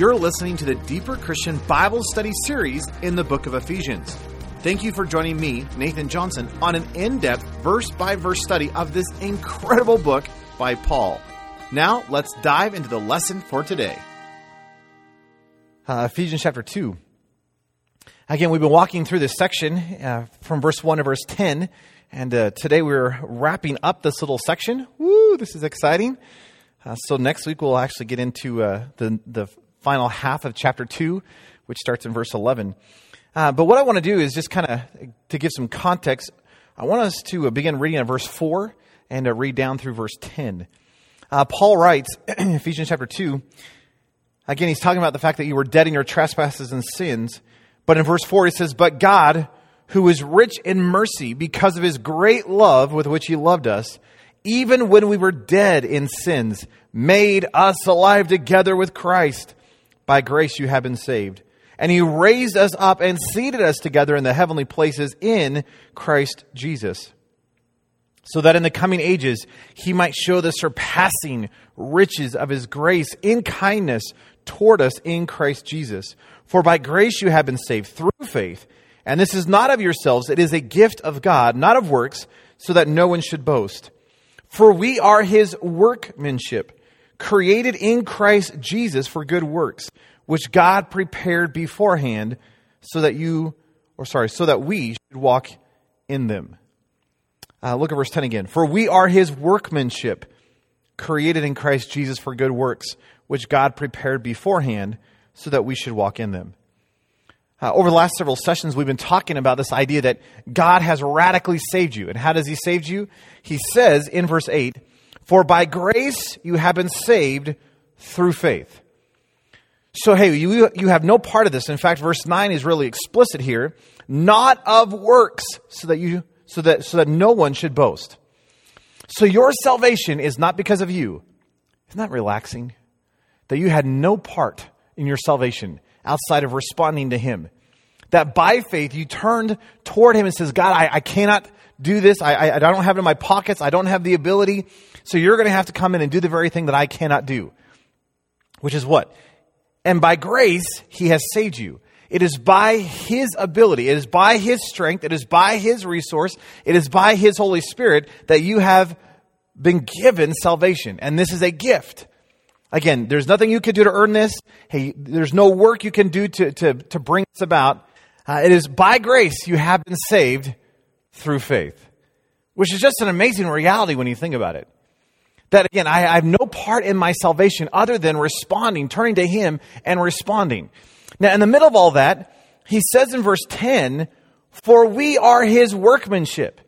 You're listening to the Deeper Christian Bible Study series in the book of Ephesians. Thank you for joining me, Nathan Johnson, on an in depth, verse by verse study of this incredible book by Paul. Now, let's dive into the lesson for today. Uh, Ephesians chapter 2. Again, we've been walking through this section uh, from verse 1 to verse 10, and uh, today we're wrapping up this little section. Woo, this is exciting. Uh, so next week we'll actually get into uh, the, the final half of chapter 2, which starts in verse 11. Uh, but what I want to do is just kind of to give some context, I want us to uh, begin reading at verse 4 and uh, read down through verse 10. Uh, Paul writes Ephesians chapter 2, again, he's talking about the fact that you were dead in your trespasses and sins. But in verse 4, he says, But God, who is rich in mercy because of his great love with which he loved us, even when we were dead in sins, made us alive together with Christ. By grace you have been saved. And he raised us up and seated us together in the heavenly places in Christ Jesus. So that in the coming ages he might show the surpassing riches of his grace in kindness toward us in Christ Jesus. For by grace you have been saved through faith. And this is not of yourselves, it is a gift of God, not of works, so that no one should boast. For we are his workmanship, created in Christ Jesus for good works, which God prepared beforehand so that you, or sorry, so that we should walk in them. Uh, look at verse 10 again. For we are his workmanship, created in Christ Jesus for good works, which God prepared beforehand so that we should walk in them. Uh, over the last several sessions, we've been talking about this idea that God has radically saved you. And how does He save you? He says in verse 8, For by grace you have been saved through faith. So, hey, you, you have no part of this. In fact, verse 9 is really explicit here. Not of works, so that, you, so that, so that no one should boast. So, your salvation is not because of you. Isn't that relaxing? That you had no part in your salvation outside of responding to Him. That by faith you turned toward Him and says, God, I, I cannot do this. I, I, I don't have it in my pockets. I don't have the ability. So you're going to have to come in and do the very thing that I cannot do. Which is what? And by grace, He has saved you. It is by His ability, it is by His strength, it is by His resource, it is by His Holy Spirit that you have been given salvation. And this is a gift. Again, there's nothing you can do to earn this. Hey, there's no work you can do to, to, to bring this about. Uh, it is by grace you have been saved through faith, which is just an amazing reality when you think about it. That again, I, I have no part in my salvation other than responding, turning to Him and responding. Now, in the middle of all that, He says in verse 10, For we are His workmanship.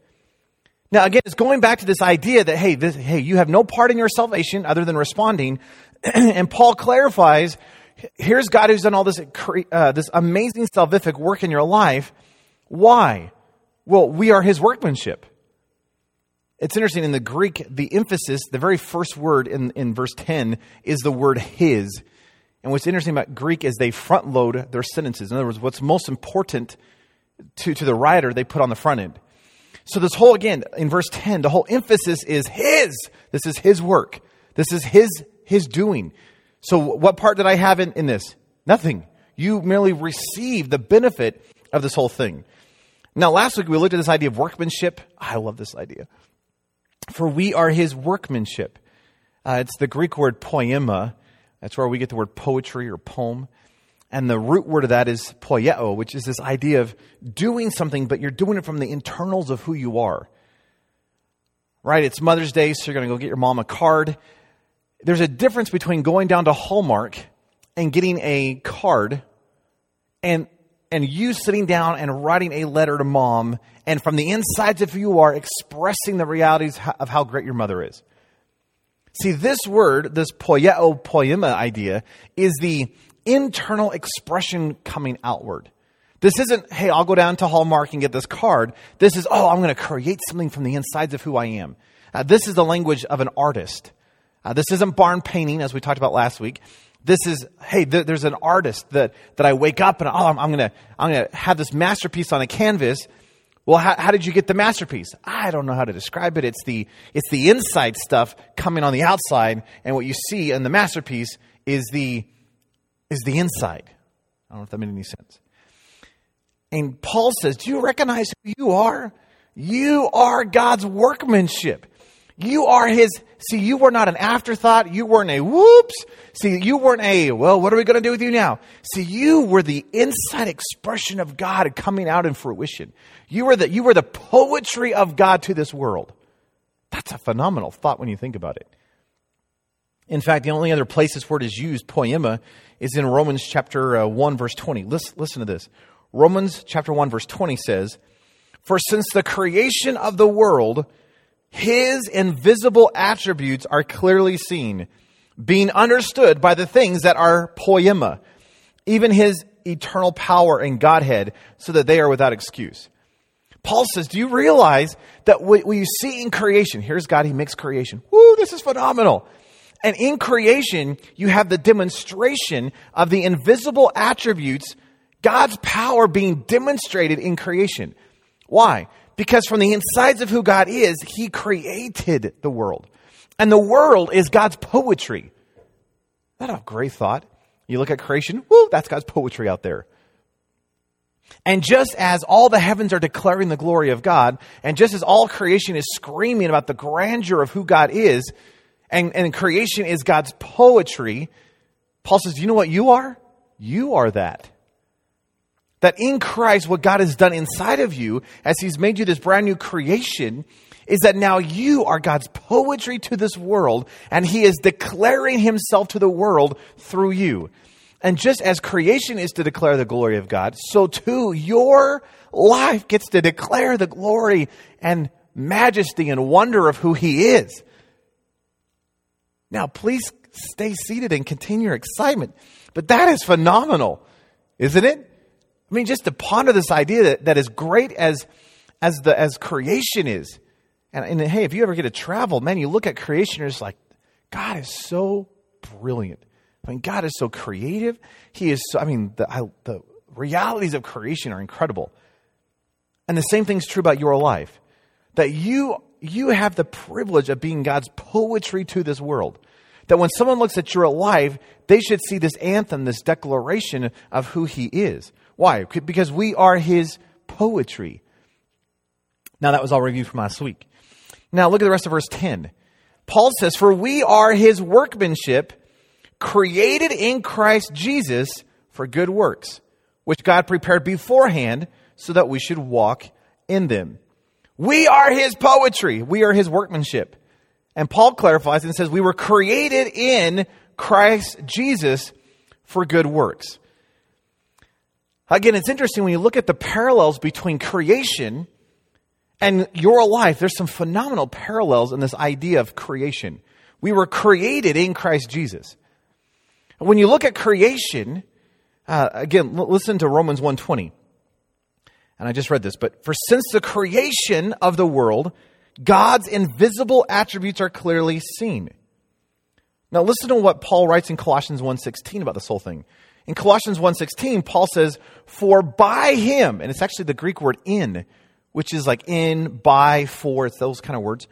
Now, again, it's going back to this idea that, hey, this, hey, you have no part in your salvation other than responding. and Paul clarifies here's God who's done all this, uh, this amazing salvific work in your life. Why? Well, we are his workmanship. It's interesting in the Greek, the emphasis, the very first word in, in verse 10 is the word his. And what's interesting about Greek is they front load their sentences. In other words, what's most important to, to the writer, they put on the front end. So, this whole, again, in verse 10, the whole emphasis is his. This is his work. This is his his doing. So, what part did I have in, in this? Nothing. You merely receive the benefit of this whole thing. Now, last week we looked at this idea of workmanship. I love this idea. For we are his workmanship. Uh, it's the Greek word poema. That's where we get the word poetry or poem. And the root word of that is poieo, which is this idea of doing something, but you're doing it from the internals of who you are. Right? It's Mother's Day, so you're going to go get your mom a card there's a difference between going down to Hallmark and getting a card and and you sitting down and writing a letter to mom and from the insides of who you are expressing the realities of how great your mother is. See, this word, this poieo poema idea, is the internal expression coming outward. This isn't, hey, I'll go down to Hallmark and get this card. This is, oh, I'm going to create something from the insides of who I am. Uh, this is the language of an artist. Uh, this isn't barn painting, as we talked about last week. This is, hey, th- there's an artist that, that I wake up and, oh, I'm, I'm gonna, I'm gonna have this masterpiece on a canvas. Well, how, how did you get the masterpiece? I don't know how to describe it. It's the, it's the inside stuff coming on the outside, and what you see in the masterpiece is the, is the inside. I don't know if that made any sense. And Paul says, Do you recognize who you are? You are God's workmanship. You are his. See, you were not an afterthought. You weren't a whoops. See, you weren't a, well, what are we going to do with you now? See, you were the inside expression of God coming out in fruition. You were the, you were the poetry of God to this world. That's a phenomenal thought when you think about it. In fact, the only other place this word is used, poema, is in Romans chapter uh, 1, verse 20. Listen, listen to this. Romans chapter 1, verse 20 says, For since the creation of the world, his invisible attributes are clearly seen, being understood by the things that are poema, even his eternal power and Godhead, so that they are without excuse. Paul says, Do you realize that what you see in creation, here's God, He makes creation. Woo, this is phenomenal. And in creation, you have the demonstration of the invisible attributes, God's power being demonstrated in creation. Why? Because from the insides of who God is, He created the world. And the world is God's poetry. That a great thought? You look at creation, woo, that's God's poetry out there. And just as all the heavens are declaring the glory of God, and just as all creation is screaming about the grandeur of who God is, and, and creation is God's poetry, Paul says, you know what you are? You are that that in Christ, what God has done inside of you, as He's made you this brand new creation, is that now you are God's poetry to this world, and He is declaring Himself to the world through you. And just as creation is to declare the glory of God, so too your life gets to declare the glory and majesty and wonder of who He is. Now, please stay seated and continue your excitement. But that is phenomenal, isn't it? I mean, just to ponder this idea that, that as great as, as, the, as creation is, and, and hey, if you ever get to travel, man, you look at creation, you're just like, God is so brilliant. I mean, God is so creative. He is so, I mean, the, I, the realities of creation are incredible. And the same thing's true about your life. That you, you have the privilege of being God's poetry to this world. That when someone looks at your life, they should see this anthem, this declaration of who He is. Why? Because we are his poetry. Now, that was all reviewed from last week. Now, look at the rest of verse 10. Paul says, For we are his workmanship, created in Christ Jesus for good works, which God prepared beforehand so that we should walk in them. We are his poetry. We are his workmanship. And Paul clarifies and says, We were created in Christ Jesus for good works. Again, it's interesting when you look at the parallels between creation and your life, there's some phenomenal parallels in this idea of creation. We were created in Christ Jesus. When you look at creation, uh, again, l- listen to Romans 1:20. And I just read this, but for since the creation of the world, God's invisible attributes are clearly seen. Now listen to what Paul writes in Colossians 1:16 about this whole thing. In Colossians 1:16, Paul says, "For by him," and it's actually the Greek word in, which is like in, by, for, it's those kind of words.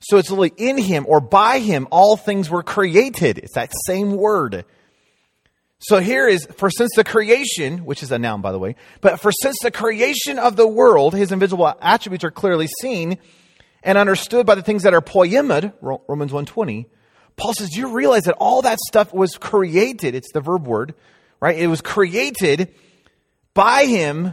So it's literally in him or by him all things were created. It's that same word. So here is, for since the creation, which is a noun by the way, but for since the creation of the world, his invisible attributes are clearly seen and understood by the things that are poiemad, Romans 1.20, Paul says, do you realize that all that stuff was created, it's the verb word, right? It was created by him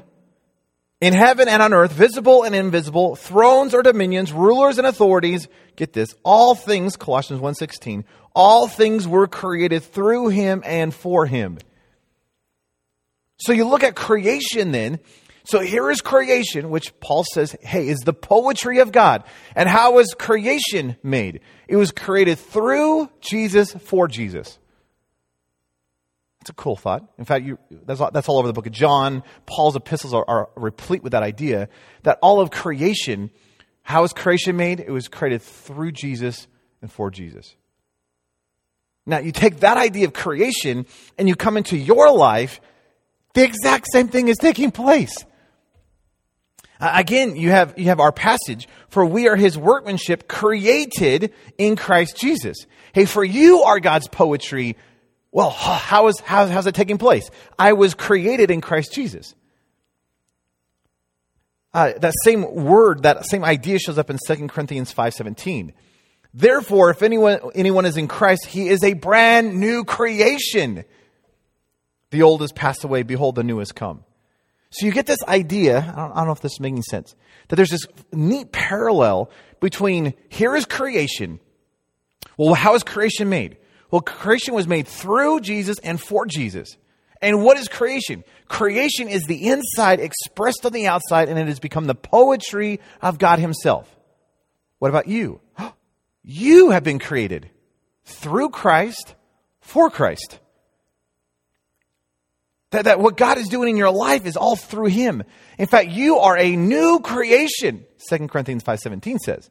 in heaven and on earth, visible and invisible, thrones or dominions, rulers and authorities. Get this, all things, Colossians 1.16, all things were created through him and for him. So you look at creation then, so here is creation, which Paul says, hey, is the poetry of God. And how was creation made? It was created through Jesus for Jesus. It's a cool thought. In fact, you, that's, all, that's all over the book of John. Paul's epistles are, are replete with that idea that all of creation, how is creation made? It was created through Jesus and for Jesus. Now, you take that idea of creation and you come into your life, the exact same thing is taking place. Again, you have, you have our passage, for we are his workmanship created in Christ Jesus. Hey, for you are God's poetry Well, how is, how, how's it taking place? I was created in Christ Jesus. Uh, that same word, that same idea shows up in 2 Corinthians 5.17. Therefore, if anyone, anyone is in Christ, he is a brand new creation. The old has passed away. Behold, the new has come. So you get this idea, I don't, I don't know if this is making sense, that there's this neat parallel between here is creation. Well, how is creation made? Well, creation was made through Jesus and for Jesus. And what is creation? Creation is the inside expressed on the outside, and it has become the poetry of God Himself. What about you? You have been created through Christ for Christ. That, that what God is doing in your life is all through Him. In fact, you are a new creation, 2 Corinthians 5.17 says.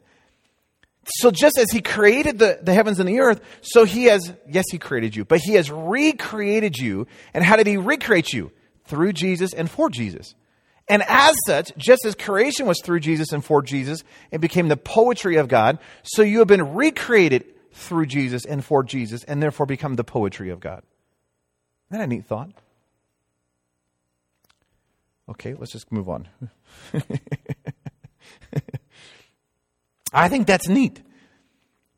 So just as He created the, the heavens and the earth, so He has, yes, He created you, but He has recreated you. And how did He recreate you? Through Jesus and for Jesus. And as such, just as creation was through Jesus and for Jesus, it became the poetry of God, so you have been recreated through Jesus and for Jesus, and therefore become the poetry of God. Isn't that a neat thought? Okay, let's just move on. I think that's neat.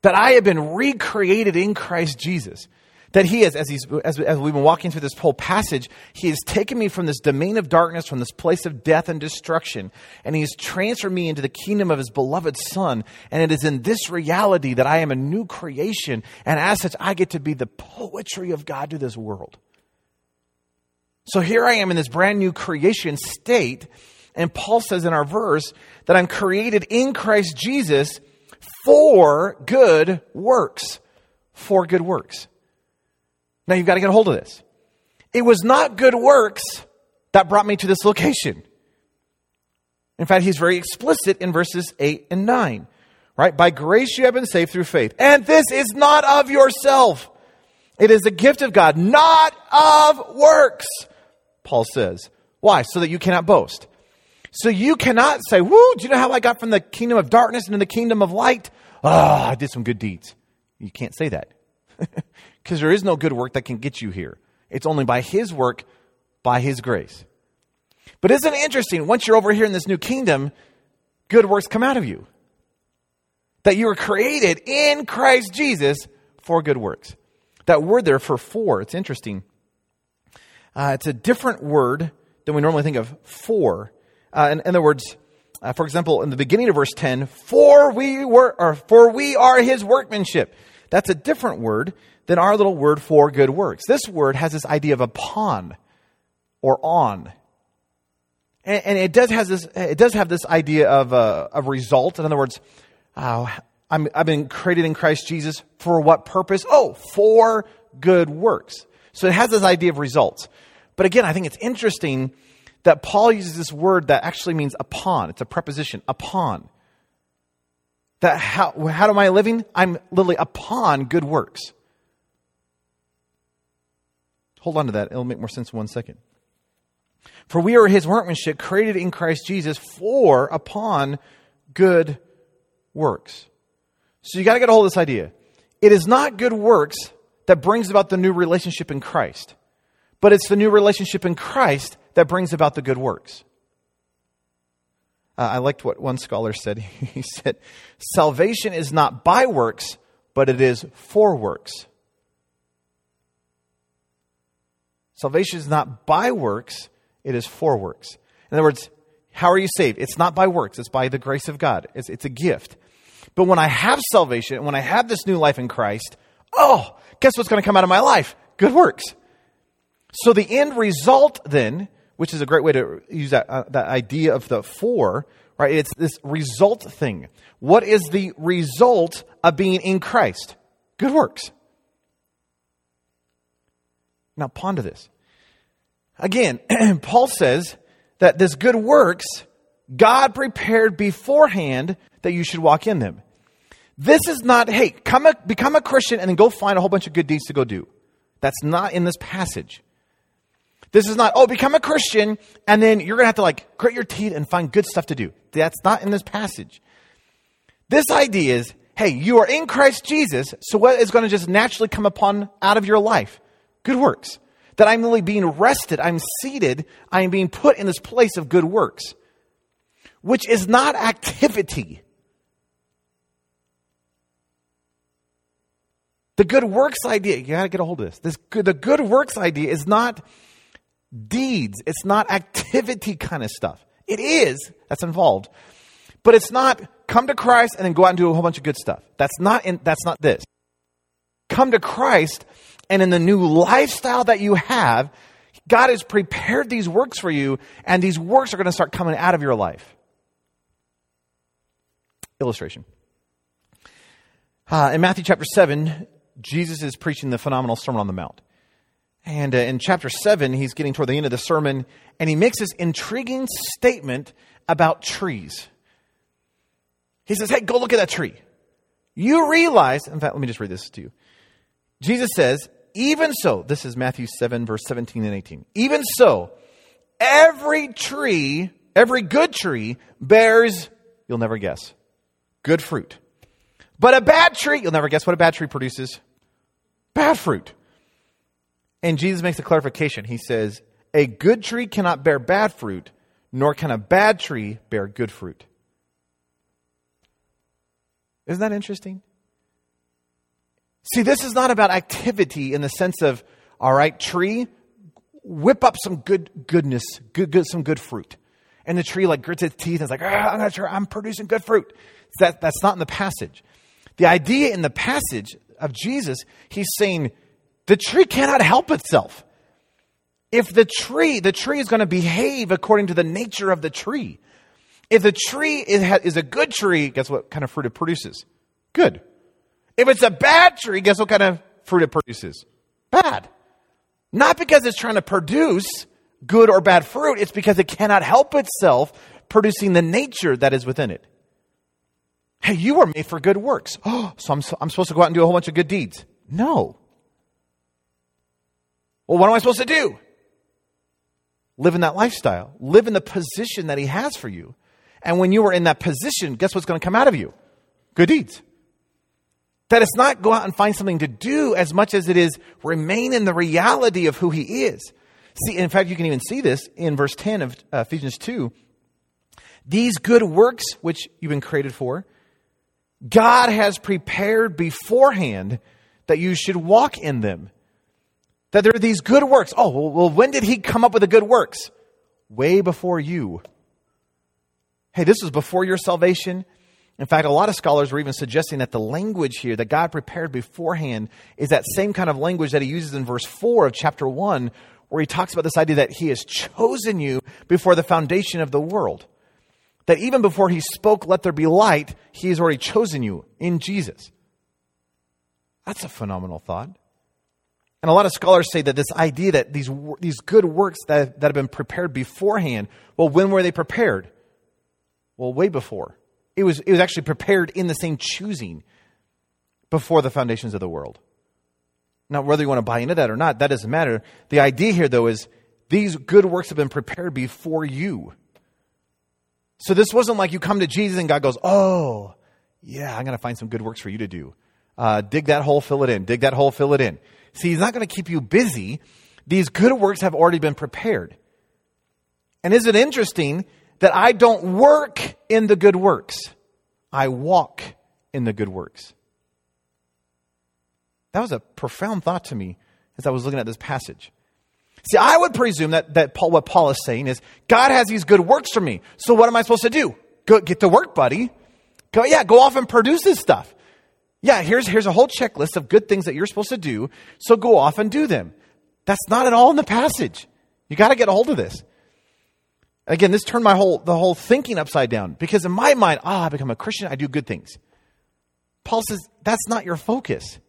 That I have been recreated in Christ Jesus. That he has, as, he's, as, as we've been walking through this whole passage, he has taken me from this domain of darkness, from this place of death and destruction, and he has transferred me into the kingdom of his beloved Son. And it is in this reality that I am a new creation, and as such, I get to be the poetry of God to this world. So here I am in this brand new creation state, and Paul says in our verse that I'm created in Christ Jesus for good works. For good works. Now you've got to get a hold of this. It was not good works that brought me to this location. In fact, he's very explicit in verses 8 and 9. Right? By grace you have been saved through faith. And this is not of yourself. It is a gift of God, not of works, Paul says. Why? So that you cannot boast. So you cannot say, woo, do you know how I got from the kingdom of darkness into the kingdom of light? Oh, I did some good deeds. You can't say that. because there is no good work that can get you here. It's only by His work, by His grace. But isn't it interesting? Once you're over here in this new kingdom, good works come out of you. That you were created in Christ Jesus for good works. That word there for for, it's interesting. Uh, it's a different word than we normally think of for. Uh, in, in other words, uh, for example, in the beginning of verse 10, for we were, or for we are his workmanship. That's a different word than our little word for good works. This word has this idea of upon or on. And, and it does has this it does have this idea of a, uh, of result. In other words, uh, I'm, I've been created in Christ Jesus for what purpose? Oh, for good works. So it has this idea of results. But again, I think it's interesting that Paul uses this word that actually means upon. It's a preposition, upon. That how, how am I living? I'm literally upon good works. Hold on to that. It'll make more sense in one second. For we are his workmanship, created in Christ Jesus for upon good works. So you got to get a hold of this idea. It is not good works that brings about the new relationship in Christ, but it's the new relationship in Christ that brings about the good works. Uh, I liked what one scholar said. He said, Salvation is not by works, but it is for works. Salvation is not by works, it is for works. In other words, how are you saved? It's not by works, it's by the grace of God. It's, it's a gift. But when I have salvation, when I have this new life in Christ, oh, guess what's going to come out of my life? Good works. So the end result then, which is a great way to use that, uh, that idea of the for, right? It's this result thing. What is the result of being in Christ? Good works. Now ponder this. Again, Paul says that this good works God prepared beforehand that you should walk in them. This is not, hey, come a, become a Christian and then go find a whole bunch of good deeds to go do. That's not in this passage. This is not, oh, become a Christian and then you're going to have to like grit your teeth and find good stuff to do. That's not in this passage. This idea is, hey, you are in Christ Jesus, so what is going to just naturally come upon out of your life? Good works. That I'm literally being rested, I'm seated, I am being put in this place of good works, which is not activity. The good works idea, you gotta get a hold of this. this the good works idea is not deeds, it's not activity kind of stuff. It is, that's involved. But it's not come to Christ and then go out and do a whole bunch of good stuff. That's not in, that's not this. Come to Christ and in the new lifestyle that you have, God has prepared these works for you and these works are going to start coming out of your life. Illustration. Uh, in Matthew chapter 7, Jesus is preaching the phenomenal Sermon on the Mount. And uh, in chapter 7, he's getting toward the end of the sermon, and he makes this intriguing statement about trees. He says, Hey, go look at that tree. You realize, in fact, let me just read this to you. Jesus says, Even so, this is Matthew 7, verse 17 and 18. Even so, every tree, every good tree bears, you'll never guess, good fruit. But a bad tree, you'll never guess what a bad tree produces bad fruit. And Jesus makes a clarification. He says, A good tree cannot bear bad fruit, nor can a bad tree bear good fruit. Isn't that interesting? See, this is not about activity in the sense of, all right, tree, whip up some good goodness, good, good some good fruit. And the tree like grits its teeth and is like, ah, I'm not sure I'm producing good fruit. That, that's not in the passage. The idea in the passage of Jesus, he's saying the tree cannot help itself. If the tree, the tree is going to behave according to the nature of the tree. If the tree is, a good tree, guess what kind of fruit it produces? Good. If it's a bad tree, guess what kind of fruit it produces? Bad. Not because it's trying to produce good or bad fruit, it's because it cannot help itself producing the nature that is within it. Hey, you were made for good works. Oh, so I'm, I'm supposed to go out and do a whole bunch of good deeds. No. Well, what am I supposed to do? Live in that lifestyle. Live in the position that He has for you. And when you are in that position, guess what's going to come out of you? Good deeds. That it's not go out and find something to do as much as it is remain in the reality of who He is. See, in fact, you can even see this in verse 10 of uh, Ephesians 2. These good works which you've been created for, God has prepared beforehand that you should walk in them. That there are these good works. Oh, well, when did He come up with the good works? Way before you Hey, this was before your salvation. In fact, a lot of scholars were even suggesting that the language here that God prepared beforehand is that same kind of language that he uses in verse 4 of chapter 1, where he talks about this idea that he has chosen you before the foundation of the world. That even before he spoke, let there be light, he has already chosen you in Jesus. That's a phenomenal thought. And a lot of scholars say that this idea that these, these good works that, that have been prepared beforehand, well, when were they prepared? Well, way before. It was, it was actually prepared in the same choosing before the foundations of the world. Now, whether you want to buy into that or not, that doesn't matter. The idea here, though, is these good works have been prepared before you. So this wasn't like you come to Jesus and God goes, oh, yeah, I'm going to find some good works for you to do. Uh, dig that hole, fill it in. Dig that hole, fill it in. See, He's not going to keep you busy. These good works have already been prepared. And is it interesting that I don't work in the good works, I walk in the good works. That was a profound thought to me as I was looking at this passage. See, I would presume that, that Paul, what Paul is saying is, God has these good works for me. So what am I supposed to do? Go get to work, buddy. Go, yeah, go off and produce this stuff. Yeah, here's, here's a whole checklist of good things that you're supposed to do. So go off and do them. That's not at all in the passage. You got to get a hold of this. Again, this turned my whole the whole thinking upside down because in my mind, ah, I become a Christian, I do good things. Paul says that's not your focus.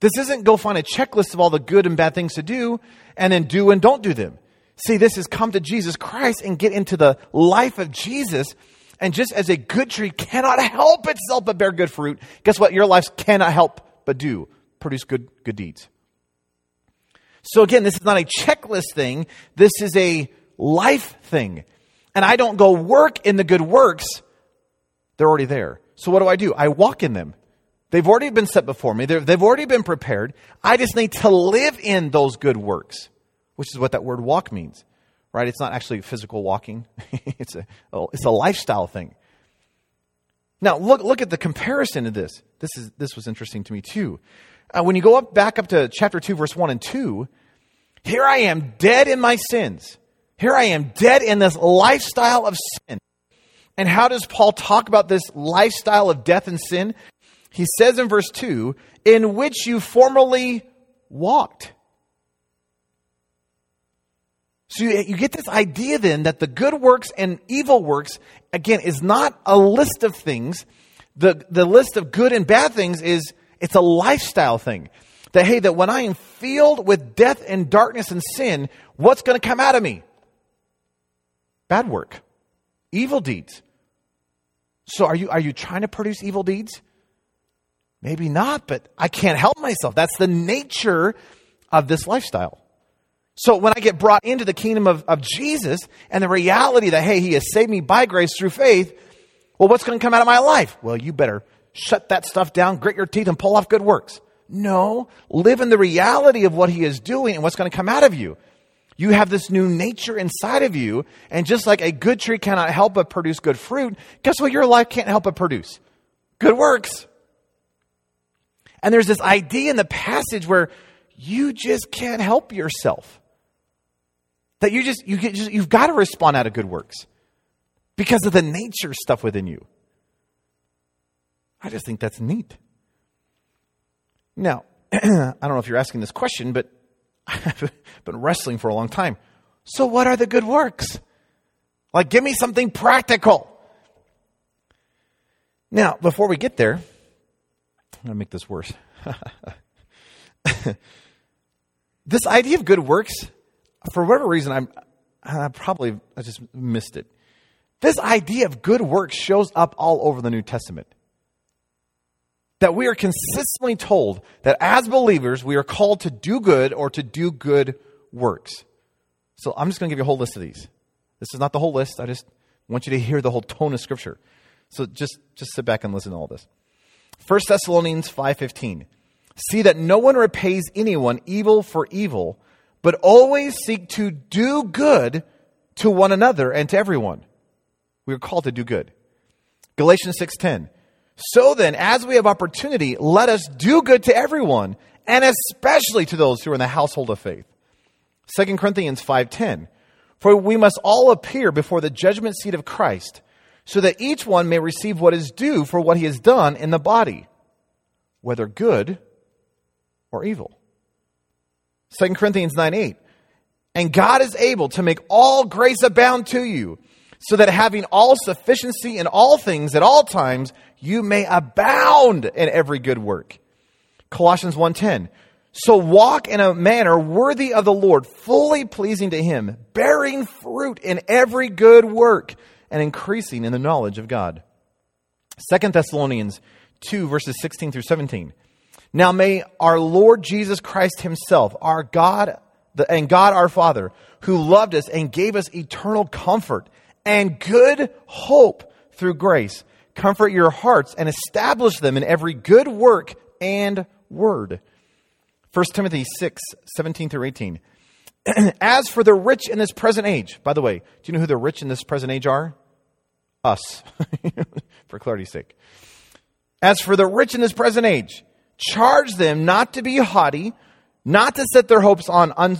This isn't go find a checklist of all the good and bad things to do and then do and don't do them. See, this is come to Jesus Christ and get into the life of Jesus. And just as a good tree cannot help itself but bear good fruit, guess what? Your life cannot help but do produce good good deeds. So again, this is not a checklist thing. This is a life thing. And I don't go work in the good works, they're already there. So what do I do? I walk in them. They've already been set before me. They're, they've already been prepared. I just need to live in those good works, which is what that word walk means, right? It's not actually physical walking. it's a, it's a lifestyle thing. Now, look, look at the comparison of this. This, is, this was interesting to me too. Uh, when you go up, back up to chapter 2, verse 1 and 2, here I am dead in my sins. Here I am dead in this lifestyle of sin. And how does Paul talk about this lifestyle of death and sin? He says in verse 2, in which you formerly walked. So you, you, get this idea then that the good works and evil works, again, is not a list of things. The, the list of good and bad things is, it's a lifestyle thing. That, hey, that when I am filled with death and darkness and sin, what's going to come out of me? Bad work. Evil deeds. So are you, are you trying to produce evil deeds? Maybe not, but I can't help myself. That's the nature of this lifestyle. So when I get brought into the kingdom of, of Jesus and the reality that, hey, he has saved me by grace through faith, well, what's going to come out of my life? Well, you better shut that stuff down, grit your teeth, and pull off good works. No, live in the reality of what he is doing and what's going to come out of you. You have this new nature inside of you, and just like a good tree cannot help but produce good fruit, guess what your life can't help but produce? Good works. And there's this idea in the passage where you just can't help yourself. That you just, you get, just you've got to respond out of good works because of the nature stuff within you. I just think that's neat. Now, I don't know if you're asking this question, but I've been wrestling for a long time. So, what are the good works? Like, give me something practical. Now, before we get there, I'm going to make this worse. this idea of good works for whatever reason, I'm I probably I just missed it. This idea of good works shows up all over the New Testament. That we are consistently told that as believers, we are called to do good or to do good works. So I'm just going to give you a whole list of these. This is not the whole list. I just want you to hear the whole tone of Scripture. So just, just sit back and listen to all this. 1 Thessalonians 5.15. See that no one repays anyone evil for evil, but always seek to do good to one another and to everyone. We are called to do good. Galatians 6:10. So then, as we have opportunity, let us do good to everyone, and especially to those who are in the household of faith. 2 Corinthians 5:10. For we must all appear before the judgment seat of Christ, so that each one may receive what is due for what he has done in the body, whether good or evil. 2 Corinthians 9 8. And God is able to make all grace abound to you, so that having all sufficiency in all things at all times, you may abound in every good work. Colossians 1:10. So walk in a manner worthy of the Lord, fully pleasing to him, bearing fruit in every good work and increasing in the knowledge of God. 2 Thessalonians 2 verses 16 through 17. Now may our Lord Jesus Christ himself, our God and God our Father, who loved us and gave us eternal comfort and good hope through grace, comfort your hearts and establish them in every good work and word. 1 Timothy 6, 17 through 18. As for the rich in this present age, by the way, do you know who the rich in this present age are? Us, for clarity's sake. As for the rich in this present age, charge them not to be haughty, not to set their hopes on, on,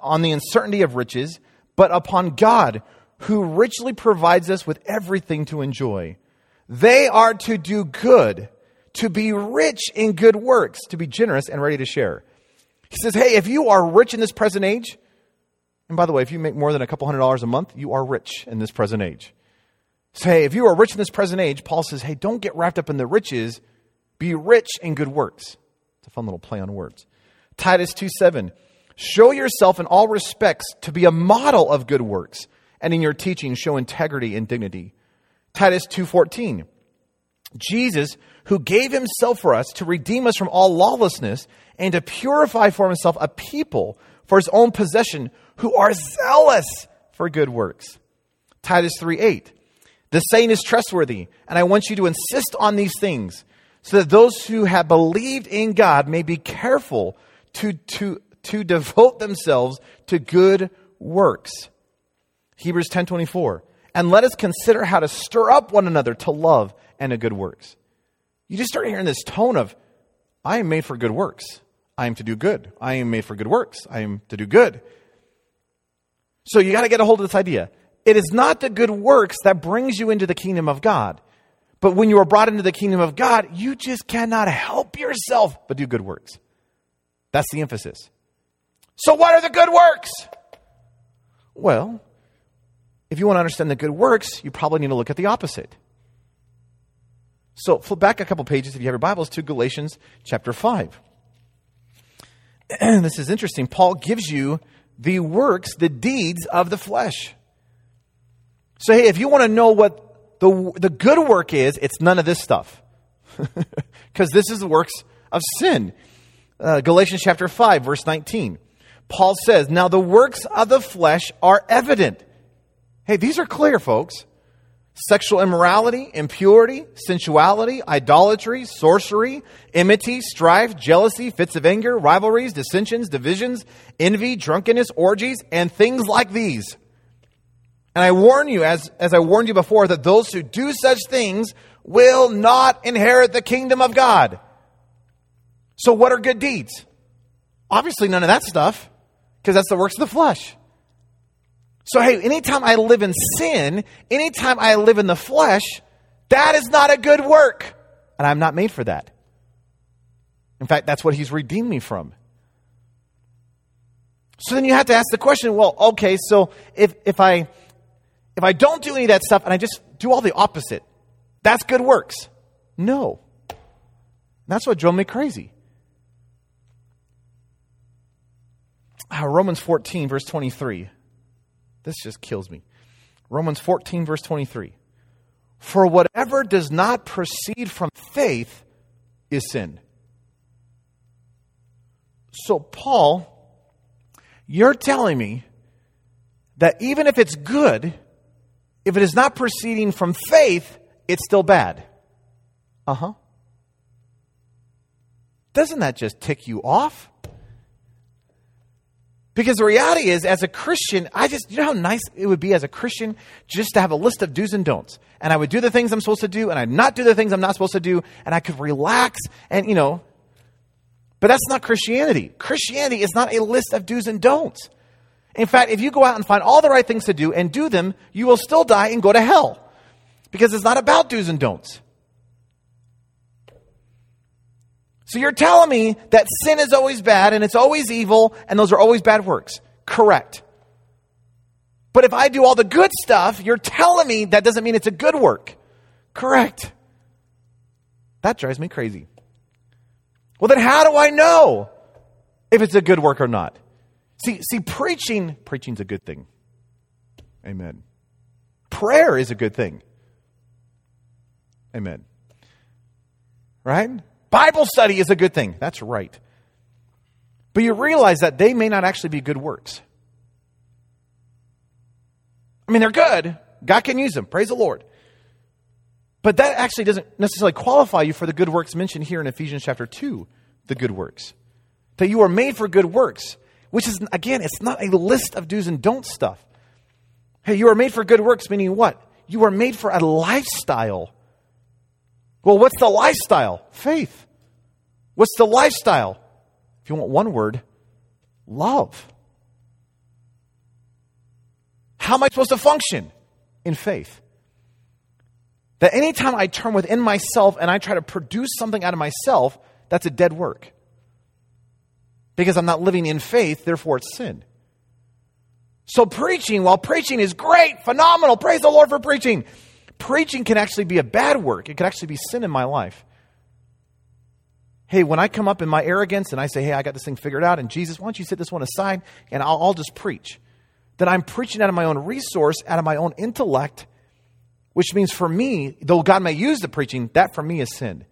on, the uncertainty of riches, but upon God, who richly provides us with everything to enjoy. They are to do good, to be rich in good works, to be generous and ready to share. He says, hey, if you are rich in this present age, and by the way, if you make more than a couple hundred dollars a month, you are rich in this present age. So, hey, if you are rich in this present age, Paul says, hey, don't get wrapped up in the riches be rich in good works. It's a fun little play on words. Titus 2 7. Show yourself in all respects to be a model of good works, and in your teaching show integrity and dignity. Titus 2:14. Jesus, who gave himself for us to redeem us from all lawlessness and to purify for himself a people for his own possession who are zealous for good works. Titus 3:8. The saying is trustworthy, and I want you to insist on these things so that those who have believed in God may be careful to, to, to devote themselves to good works. Hebrews 10:24. And let us consider how to stir up one another to love and to good works. You just start hearing this tone of I am made for good works. I am to do good. I am made for good works. I am to do good. So you got to get a hold of this idea. It is not the good works that brings you into the kingdom of God. But when you are brought into the kingdom of God, you just cannot help yourself but do good works. That's the emphasis. So, what are the good works? Well, if you want to understand the good works, you probably need to look at the opposite. So, flip back a couple pages if you have your Bibles to Galatians chapter 5. And this is interesting. Paul gives you the works, the deeds of the flesh. So, hey, if you want to know what the, the good work is, it's none of this stuff. Because this is the works of sin. Uh, Galatians chapter 5, verse 19. Paul says, Now the works of the flesh are evident. Hey, these are clear, folks. Sexual immorality, impurity, sensuality, idolatry, sorcery, enmity, strife, jealousy, fits of anger, rivalries, dissensions, divisions, envy, drunkenness, orgies, and things like these. And I warn you, as, as I warned you before, that those who do such things will not inherit the kingdom of God. So, what are good deeds? Obviously, none of that stuff, because that's the works of the flesh. So, hey, anytime I live in sin, anytime I live in the flesh, that is not a good work. And I'm not made for that. In fact, that's what he's redeemed me from. So then you have to ask the question, well, okay, so if, if I if I don't do any of that stuff and I just do all the opposite, that's good works. No. That's what drove me crazy. Uh, Romans 14, verse 23. This just kills me. Romans 14, verse 23. For whatever does not proceed from faith is sin. So, Paul, you're telling me that even if it's good, if it is not proceeding from faith, it's still bad. Uh huh. Doesn't that just tick you off? Because the reality is, as a Christian, I just, you know how nice it would be as a Christian just to have a list of do's and don'ts. And I would do the things I'm supposed to do, and I'd not do the things I'm not supposed to do, and I could relax and, you know. But that's not Christianity. Christianity is not a list of do's and don'ts. In fact, if you go out and find all the right things to do and do them, you will still die and go to hell. Because it's not about do's and don'ts. So you're telling me that sin is always bad and it's always evil and those are always bad works. Correct. But if I do all the good stuff, you're telling me that doesn't mean it's a good work. Correct. That drives me crazy. Well, then how do I know if it's a good work or not? See, see, preaching, preaching's a good thing. Amen. Prayer is a good thing. Amen. Right? Bible study is a good thing. That's right. But you realize that they may not actually be good works. I mean, they're good. God can use them. Praise the Lord. But that actually doesn't necessarily qualify you for the good works mentioned here in Ephesians chapter 2, the good works. That you are made for good works, which is, again, it's not a list of do's and don'ts stuff. Hey, you are made for good works, meaning what? You are made for a lifestyle. Well, what's the lifestyle? Faith. What's the lifestyle? If you want one word, love. How am I supposed to function? In faith. That anytime I turn within myself and I try to produce something out of myself, that's a dead work. Because I'm not living in faith, therefore it's sin. So preaching, while preaching is great, phenomenal, praise the Lord for preaching. Preaching can actually be a bad work. It can actually be sin in my life. Hey, when I come up in my arrogance and I say, hey, I got this thing figured out, and Jesus, why don't you set this one aside and I'll, I'll just preach? Then I'm preaching out of my own resource, out of my own intellect, which means for me, though God may use the preaching, that for me is sin.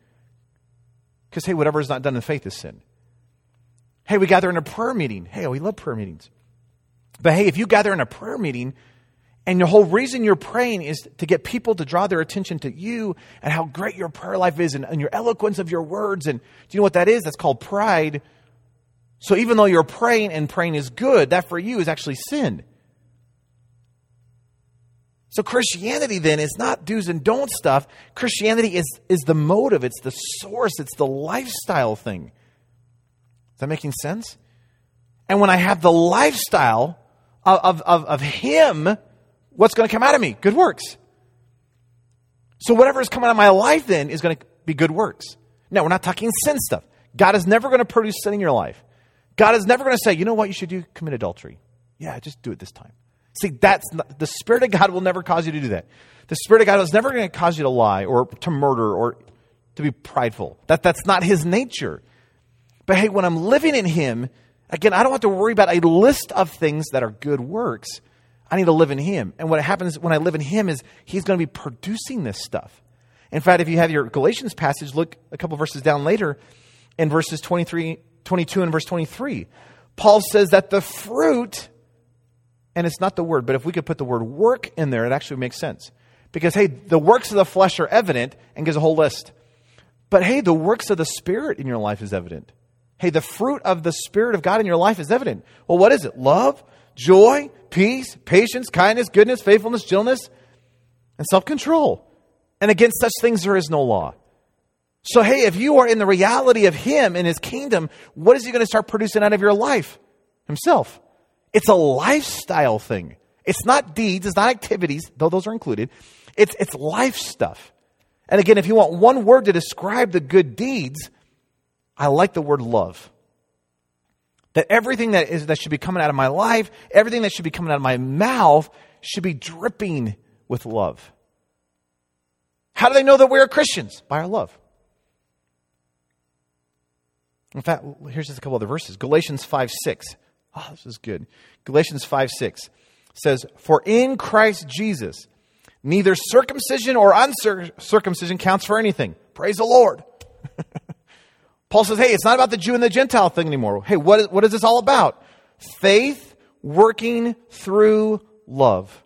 Because, hey, whatever is not done in faith is sin. Hey, we gather in a prayer meeting. Hey, we love prayer meetings. But hey, if you gather in a prayer meeting And the whole reason you're praying is to get people to draw their attention to you and how great your prayer life is and, and your eloquence of your words. And do you know what that is? That's called pride. So even though you're praying and praying is good, that for you is actually sin. So Christianity then is not do's and don't stuff. Christianity is, is the motive, it's the source, it's the lifestyle thing. Is that making sense? And when I have the lifestyle of, of, of Him, what's going to come out of me? Good works. So whatever is coming out of my life then is going to be good works. Now, we're not talking sin stuff. God is never going to produce sin in your life. God is never going to say, you know what you should do? Commit adultery. Yeah, just do it this time. See, that's not, the Spirit of God will never cause you to do that. The Spirit of God is never going to cause you to lie or to murder or to be prideful. That, that's not His nature. But hey, when I'm living in Him, again, I don't have to worry about a list of things that are good works. I need to live in Him. And what happens when I live in Him is He's going to be producing this stuff. In fact, if you have your Galatians passage, look a couple verses down later in verses 23, 22 and verse 23. Paul says that the fruit and it's not the word, but if we could put the word work in there, it actually makes sense. Because, hey, the works of the flesh are evident and gives a whole list. But, hey, the works of the Spirit in your life is evident. Hey, the fruit of the Spirit of God in your life is evident. Well, what is it? Love, joy, peace, patience, kindness, goodness, faithfulness, gentleness, and self control. And against such things there is no law. So, hey, if you are in the reality of Him and His kingdom, what is He going to start producing out of your life? Himself. It's a lifestyle thing. It's not deeds, it's not activities, though those are included. It's, it's life stuff. And again, if you want one word to describe the good deeds, I like the word love. That everything that is that should be coming out of my life, everything that should be coming out of my mouth should be dripping with love. How do they know that we're Christians? By our love. In fact, here's just a couple other verses. Galatians 5 6. Oh, this is good. Galatians 5 6 says, For in Christ Jesus, neither circumcision or uncircumcision counts for anything. Praise the Lord. Paul says, Hey, it's not about the Jew and the Gentile thing anymore. Hey, what is, what is this all about? Faith working through love.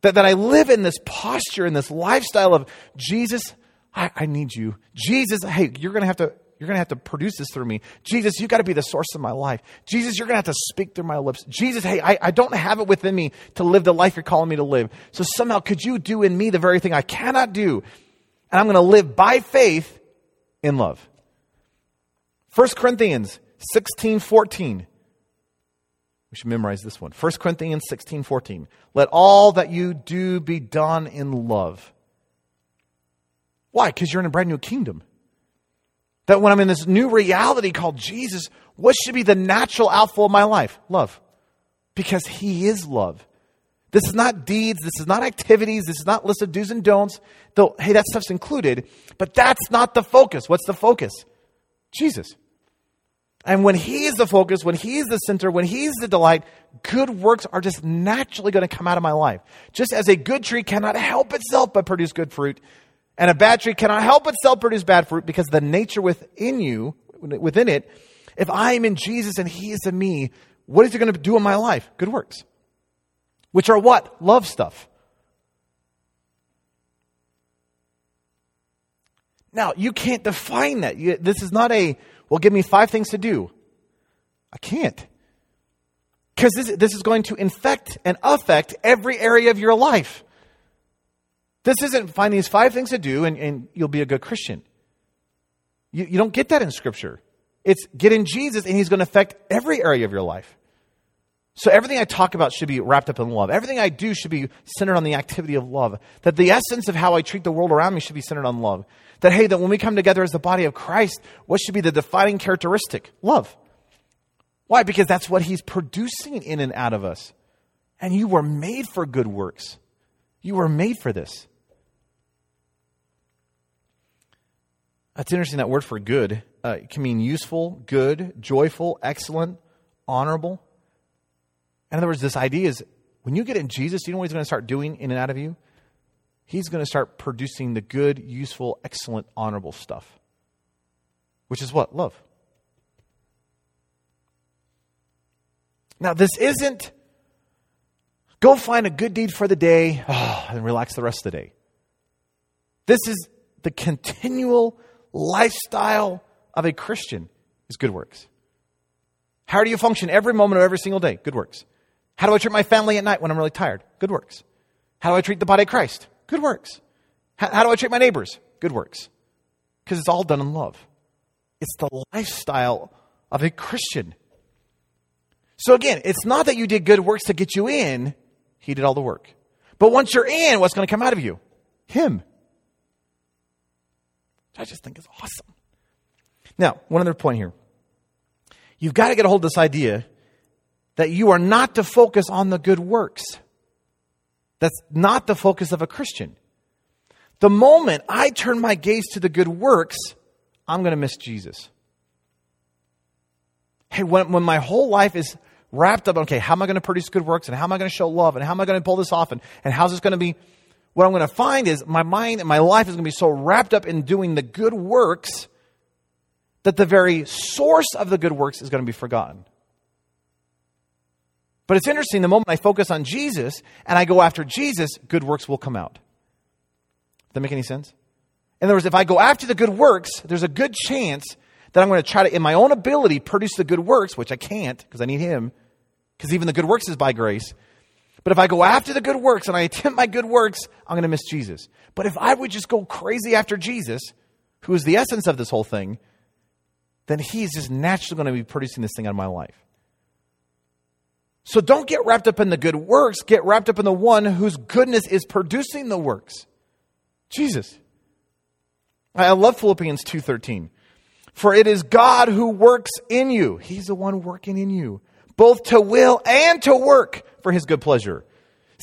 That, that I live in this posture, in this lifestyle of Jesus, I, I need you. Jesus, hey, you're going to have to you're going to have to produce this through me. Jesus, you've got to be the source of my life. Jesus, you're going to have to speak through my lips. Jesus, hey, I, I don't have it within me to live the life you're calling me to live. So somehow could you do in me the very thing I cannot do? And I'm going to live by faith in love. 1 Corinthians 16, 14. We should memorize this one. 1 Corinthians 16, 14. Let all that you do be done in love. Why? Because you're in a brand new kingdom. That when I'm in this new reality called Jesus, what should be the natural outflow of my life? Love. Because He is love. This is not deeds. This is not activities. This is not list of do's and don'ts. Though, hey, that stuff's included. But that's not the focus. What's the focus? Jesus. And when He is the focus, when He is the center, when He's the delight, good works are just naturally going to come out of my life. Just as a good tree cannot help itself but produce good fruit, and a bad tree cannot help itself produce bad fruit because the nature within you, within it, if I am in Jesus and He is in me, what is He going to do in my life? Good works. Which are what? Love stuff. Now, you can't define that. You, this is not a, well, give me five things to do. I can't. Because this, this is going to infect and affect every area of your life. This isn't find these five things to do and, and you'll be a good Christian. You, you don't get that in Scripture. It's get in Jesus and He's going to affect every area of your life. So everything I talk about should be wrapped up in love. Everything I do should be centered on the activity of love. That the essence of how I treat the world around me should be centered on love. That, hey, that when we come together as the body of Christ, what should be the defining characteristic? Love. Why? Because that's what He's producing in and out of us. And you were made for good works. You were made for this. That's interesting, that word for good. Uh, can mean useful, good, joyful, excellent, honorable. In other words, this idea is when you get in Jesus, you know what he's going to start doing in and out of you? He's going to start producing the good, useful, excellent, honorable stuff. Which is what? Love. Now, this isn't Go find a good deed for the day oh, and relax the rest of the day. This is the continual lifestyle of a Christian is good works. How do you function every moment of every single day? Good works. How do I treat my family at night when I'm really tired? Good works. How do I treat the body of Christ? Good works. How, how do I treat my neighbors? Good works. Because it's all done in love. It's the lifestyle of a Christian. So again, it's not that you did good works to get you in, He did all the work. But once you're in, what's going to come out of you? Him. I just think is awesome. Now, one other point here. You've got to get a hold of this idea that you are not to focus on the good works. That's not the focus of a Christian. The moment I turn my gaze to the good works, I'm going to miss Jesus. Hey, when, when my whole life is wrapped up, okay, how am I going to produce good works and how am I going to show love and how am I going to pull this off and, and how's this going to be? What I'm going to find is my mind and my life is going to be so wrapped up in doing the good works that the very source of the good works is going to be forgotten. But it's interesting, the moment I focus on Jesus and I go after Jesus, good works will come out. Does that make any sense? In other words, if I go after the good works, there's a good chance that I'm going to try to, in my own ability, produce the good works, which I can't because I need Him, because even the good works is by grace. But if I go after the good works and I attempt my good works, I'm going to miss Jesus. But if I would just go crazy after Jesus, who is the essence of this whole thing, then He's just naturally going to be producing this thing out of my life. So don't get wrapped up in the good works, get wrapped up in the one whose goodness is producing the works. Jesus. I love Philippians 2:13. For it is God who works in you. He's the one working in you, both to will and to work for his good pleasure.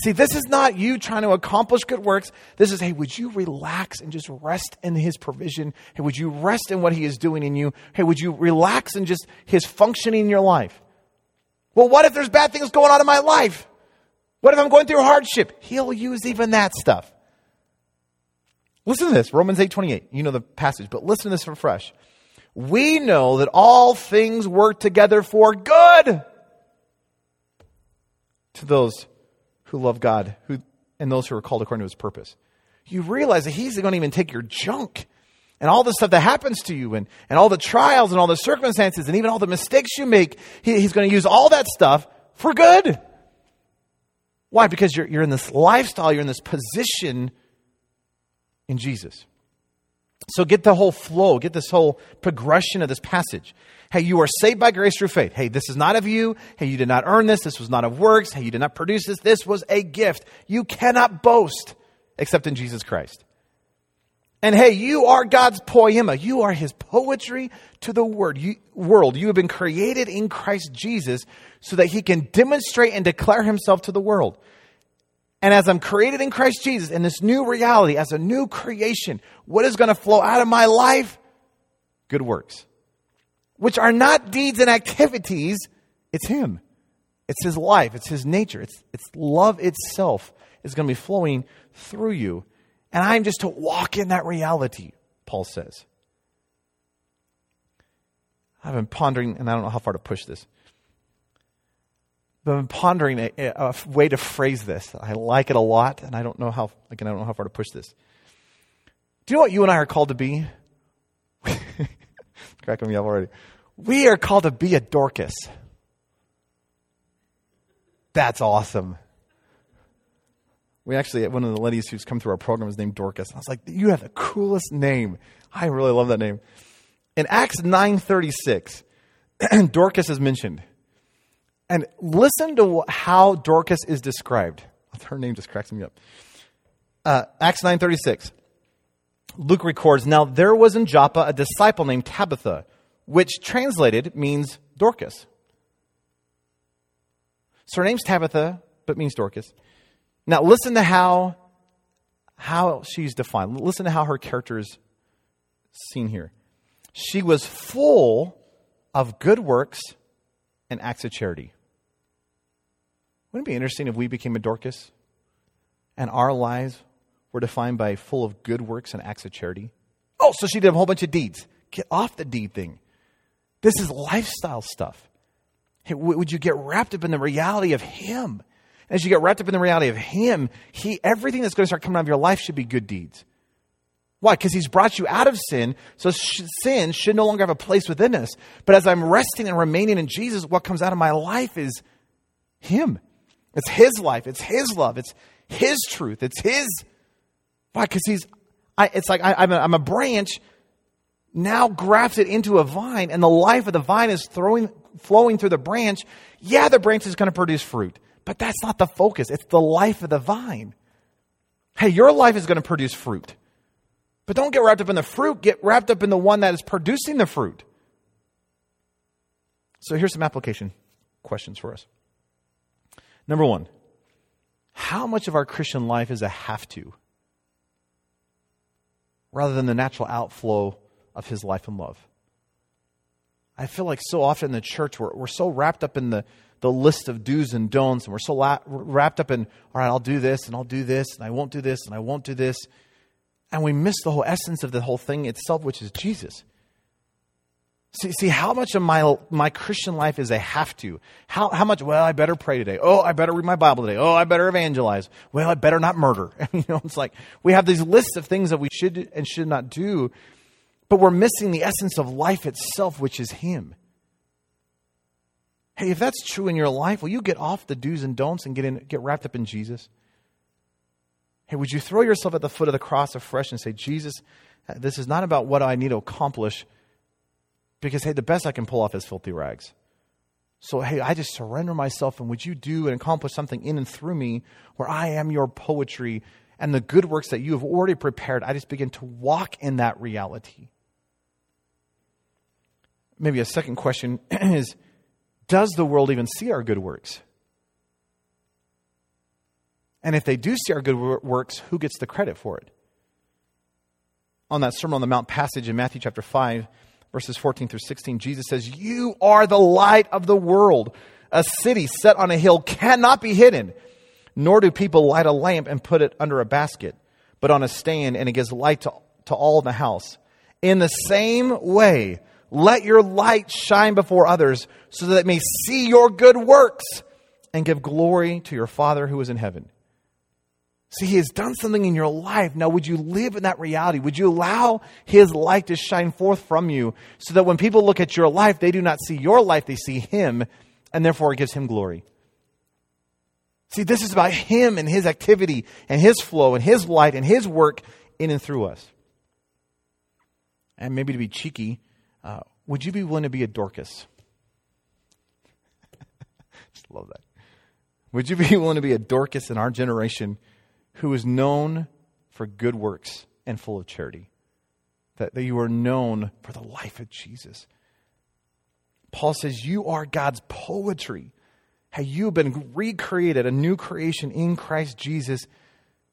See, this is not you trying to accomplish good works. This is, hey, would you relax and just rest in his provision? Hey, would you rest in what he is doing in you? Hey, would you relax in just his functioning in your life? Well, what if there's bad things going on in my life? What if I'm going through hardship? He'll use even that stuff. Listen to this, Romans 8:28. You know the passage, but listen to this from fresh. We know that all things work together for good to those who love God, who and those who are called according to his purpose. You realize that he's going to even take your junk and all the stuff that happens to you and, and all the trials and all the circumstances and even all the mistakes you make, he, he's going to use all that stuff for good. Why? Because you're, you're in this lifestyle, you're in this position in Jesus. So get the whole flow, get this whole progression of this passage. Hey, you are saved by grace through faith. Hey, this is not of you. Hey, you did not earn this. This was not of works. Hey, you did not produce this. This was a gift. You cannot boast except in Jesus Christ. And hey, you are God's poema. You are his poetry to the word, you, world. You have been created in Christ Jesus so that he can demonstrate and declare himself to the world. And as I'm created in Christ Jesus in this new reality, as a new creation, what is going to flow out of my life? Good works, which are not deeds and activities. It's Him. It's His life. It's His nature. It's, it's love itself is going to be flowing through you. And I'm just to walk in that reality, Paul says. I've been pondering, and I don't know how far to push this. But I'm pondering a, a, way to phrase this. I like it a lot, and I don't know how. Again, I don't know how far to push this. Do you know what you and I are called to be? cracking me up already. We are called to be a Dorcas. That's awesome. We actually, one of the ladies who's come through our program is named Dorcas. I was like, you have the coolest name. I really love that name. In Acts 9.36, Dorcas is mentioned. And listen to how Dorcas is described. Her name just cracks me up. Uh, Acts 9.36. Luke records, Now there was in Joppa a disciple named Tabitha, which translated means Dorcas. So her name's Tabitha, but means Dorcas. Now listen to how, how she's defined. Listen to how her character is seen here. She was full of good works and acts of charity. Wouldn't it be interesting if we became a Dorcas and our lives were defined by full of good works and acts of charity? Oh, so she did a whole bunch of deeds. Get off the deed thing. This is lifestyle stuff. Hey, would you get wrapped up in the reality of Him? As you get wrapped up in the reality of Him, He, everything that's going to start coming out of your life should be good deeds. Why? Because He's brought you out of sin, so sh- sin should no longer have a place within us. But as I'm resting and remaining in Jesus, what comes out of my life is Him. It's His life, it's His love, it's His truth, it's His. Why? Because He's, I, it's like I, am a, I'm a branch now grafted into a vine, and the life of the vine is throwing, flowing through the branch, yeah, the branch is going to produce fruit. But that's not the focus. It's the life of the vine. Hey, your life is going to produce fruit. But don't get wrapped up in the fruit, get wrapped up in the one that is producing the fruit. So here's some application questions for us. Number one, how much of our Christian life is a have to rather than the natural outflow of his life and love? I feel like so often in the church, we're, we're so wrapped up in the, the list of do's and don'ts, and we're so la- wrapped up in, all right, I'll do this, and I'll do this, and I won't do this, and I won't do this. And we miss the whole essence of the whole thing itself, which is Jesus. See, see how much of my, my Christian life is a have to? How, how much, well, I better pray today. Oh, I better read my Bible today. Oh, I better evangelize. Well, I better not murder. you know, it's like we have these lists of things that we should and should not do but we're missing the essence of life itself, which is Him. Hey, if that's true in your life, will you get off the do's and don'ts and get, in, get wrapped up in Jesus? Hey, would you throw yourself at the foot of the cross afresh and say, Jesus, this is not about what I need to accomplish, because, hey, the best I can pull off is filthy rags. So, hey, I just surrender myself, and would you do and accomplish something in and through me where I am your poetry and the good works that you have already prepared? I just begin to walk in that reality maybe a second question is Does the world even see our good works? And if they do see our good works, who gets the credit for it? On that Sermon on the Mount passage in Matthew chapter 5, verses 14 through 16, Jesus says, You are the light of the world. A city set on a hill cannot be hidden, nor do people light a lamp and put it under a basket, but on a stand, and it gives light to, to all in the house. In the same way, let your light shine before others so that they may see your good works and give glory to your Father who is in heaven. See, He has done something in your life. Now, would you live in that reality? Would you allow His light to shine forth from you so that when people look at your life, they do not see your life, they see Him, and therefore it gives Him glory? See, this is about Him and His activity and His flow and His light and His work in and through us. And maybe to be cheeky, uh, would you be willing to be a Dorcas? Just love that. Would you be willing to be a Dorcas in our generation who is known for good works and full of charity? That, that you are known for the life of Jesus. Paul says, You are God's poetry. How you have been recreated, a new creation in Christ Jesus,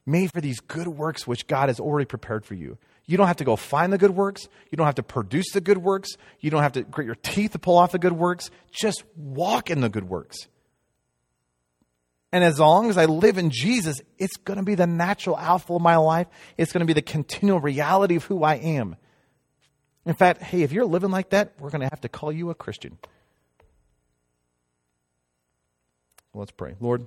made for these good works which God has already prepared for you. You don't have to go find the good works. You don't have to produce the good works. You don't have to grit your teeth to pull off the good works. Just walk in the good works. And as long as I live in Jesus, it's going to be the natural outflow of my life. It's going to be the continual reality of who I am. In fact, hey, if you're living like that, we're going to have to call you a Christian. Let's pray. Lord,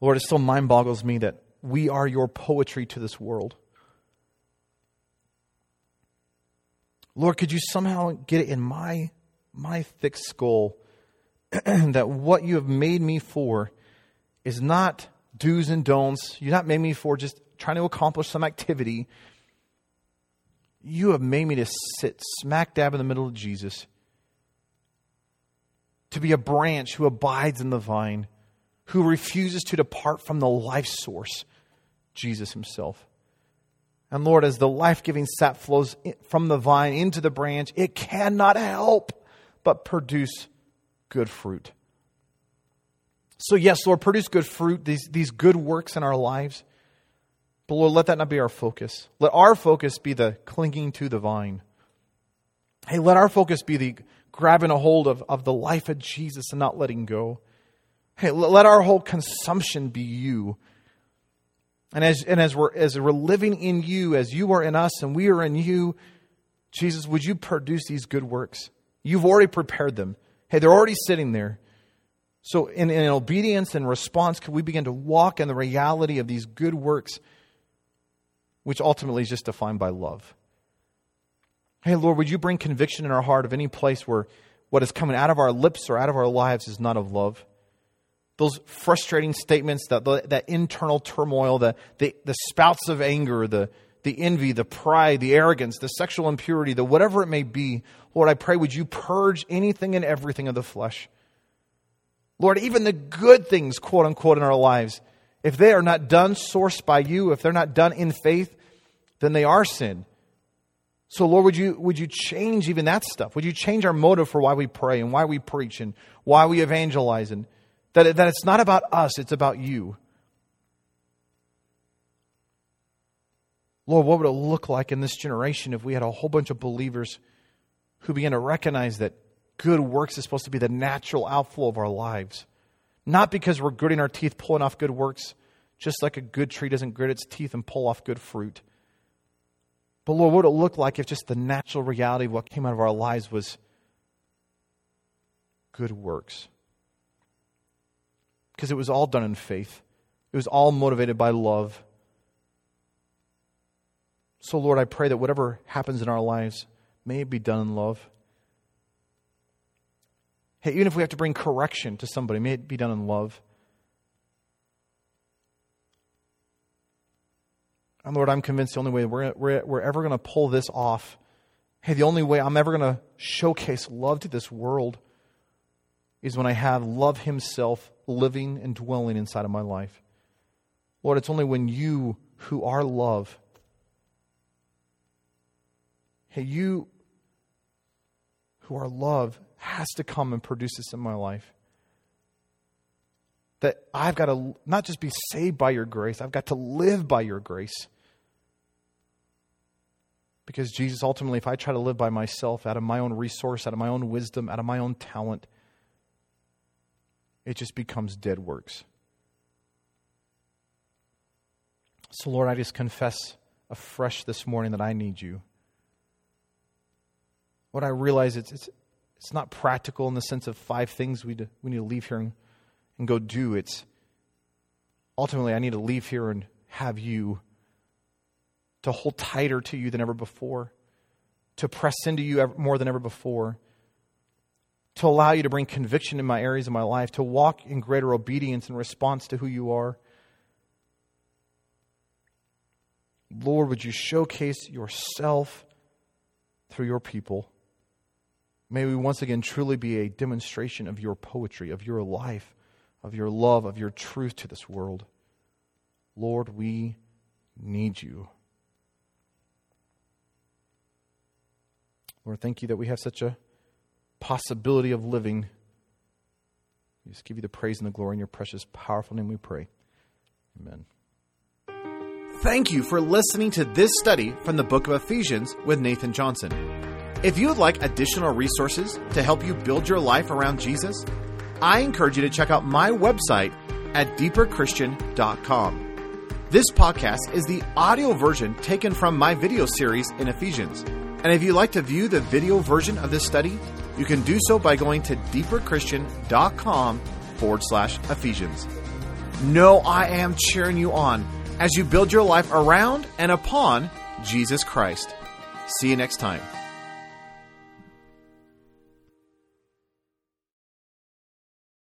Lord, it still mind boggles me that we are your poetry to this world. Lord, could you somehow get it in my, my thick skull that what you have made me for is not do's and don'ts. You've not made me for just trying to accomplish some activity. You have made me to sit smack dab in the middle of Jesus, to be a branch who abides in the vine, who refuses to depart from the life source, Jesus Himself. And Lord, as the life giving sap flows from the vine into the branch, it cannot help but produce good fruit. So, yes, Lord, produce good fruit, these, these good works in our lives. But Lord, let that not be our focus. Let our focus be the clinging to the vine. Hey, let our focus be the grabbing a hold of, of the life of Jesus and not letting go. Hey, let our whole consumption be you and as, and as, we're, as we're living in you, as you are in us and we are in you, Jesus, would you produce these good works? You've already prepared them. Hey, they're already sitting there. So, in, in obedience and response, can we begin to walk in the reality of these good works, which ultimately is just defined by love? Hey, Lord, would you bring conviction in our heart of any place where what is coming out of our lips or out of our lives is not of love? Those frustrating statements, that, that internal turmoil, the, the, the spouts of anger, the, the envy, the pride, the arrogance, the sexual impurity, the whatever it may be, Lord, I pray, would you purge anything and everything of the flesh? Lord, even the good things, quote unquote, in our lives, if they are not done sourced by you, if they're not done in faith, then they are sin. So, Lord, would you, would you change even that stuff? Would you change our motive for why we pray and why we preach and why we evangelize? And that, that it's not about us, it's about you. Lord, what would it look like in this generation if we had a whole bunch of believers who began to recognize that good works is supposed to be the natural outflow of our lives? Not because we're gritting our teeth pulling off good works, just like a good tree doesn't grit its teeth and pull off good fruit. But Lord, what would it look like if just the natural reality of what came out of our lives was good works? Because it was all done in faith, it was all motivated by love. So, Lord, I pray that whatever happens in our lives, may it be done in love. Hey, even if we have to bring correction to somebody, may it be done in love. And Lord, I'm convinced the only way we're, we're, we're ever going to pull this off, hey, the only way I'm ever going to showcase love to this world is when I have love Himself living and dwelling inside of my life. Lord, it's only when you, who are love, hey, you who are love has to come and produce this in my life. That I've got to not just be saved by your grace, I've got to live by your grace. Because Jesus, ultimately, if I try to live by myself, out of my own resource, out of my own wisdom, out of my own talent, it just becomes dead works. So, Lord, I just confess afresh this morning that I need you. What I realize it's, it's, it's not practical in the sense of five things we, we need to leave here and, and go do. It's ultimately, I need to leave here and have you to hold tighter to you than ever before, to press into you more than ever before, to allow you to bring conviction in my areas of my life, to walk in greater obedience in response to who you are. Lord, would you showcase yourself through your people? May we once again truly be a demonstration of your poetry, of your life, of your love, of your truth to this world. Lord, we need you. Lord, thank you that we have such a possibility of living. We just give you the praise and the glory in your precious, powerful name we pray. Amen. Thank you for listening to this study from the book of Ephesians with Nathan Johnson. If you would like additional resources to help you build your life around Jesus, I encourage you to check out my website at deeperchristian.com. This podcast is the audio version taken from my video series in Ephesians. And if you'd like to view the video version of this study, you can do so by going to deeperchristian.com forward slash Ephesians. Know I am cheering you on as you build your life around and upon Jesus Christ. See you next time.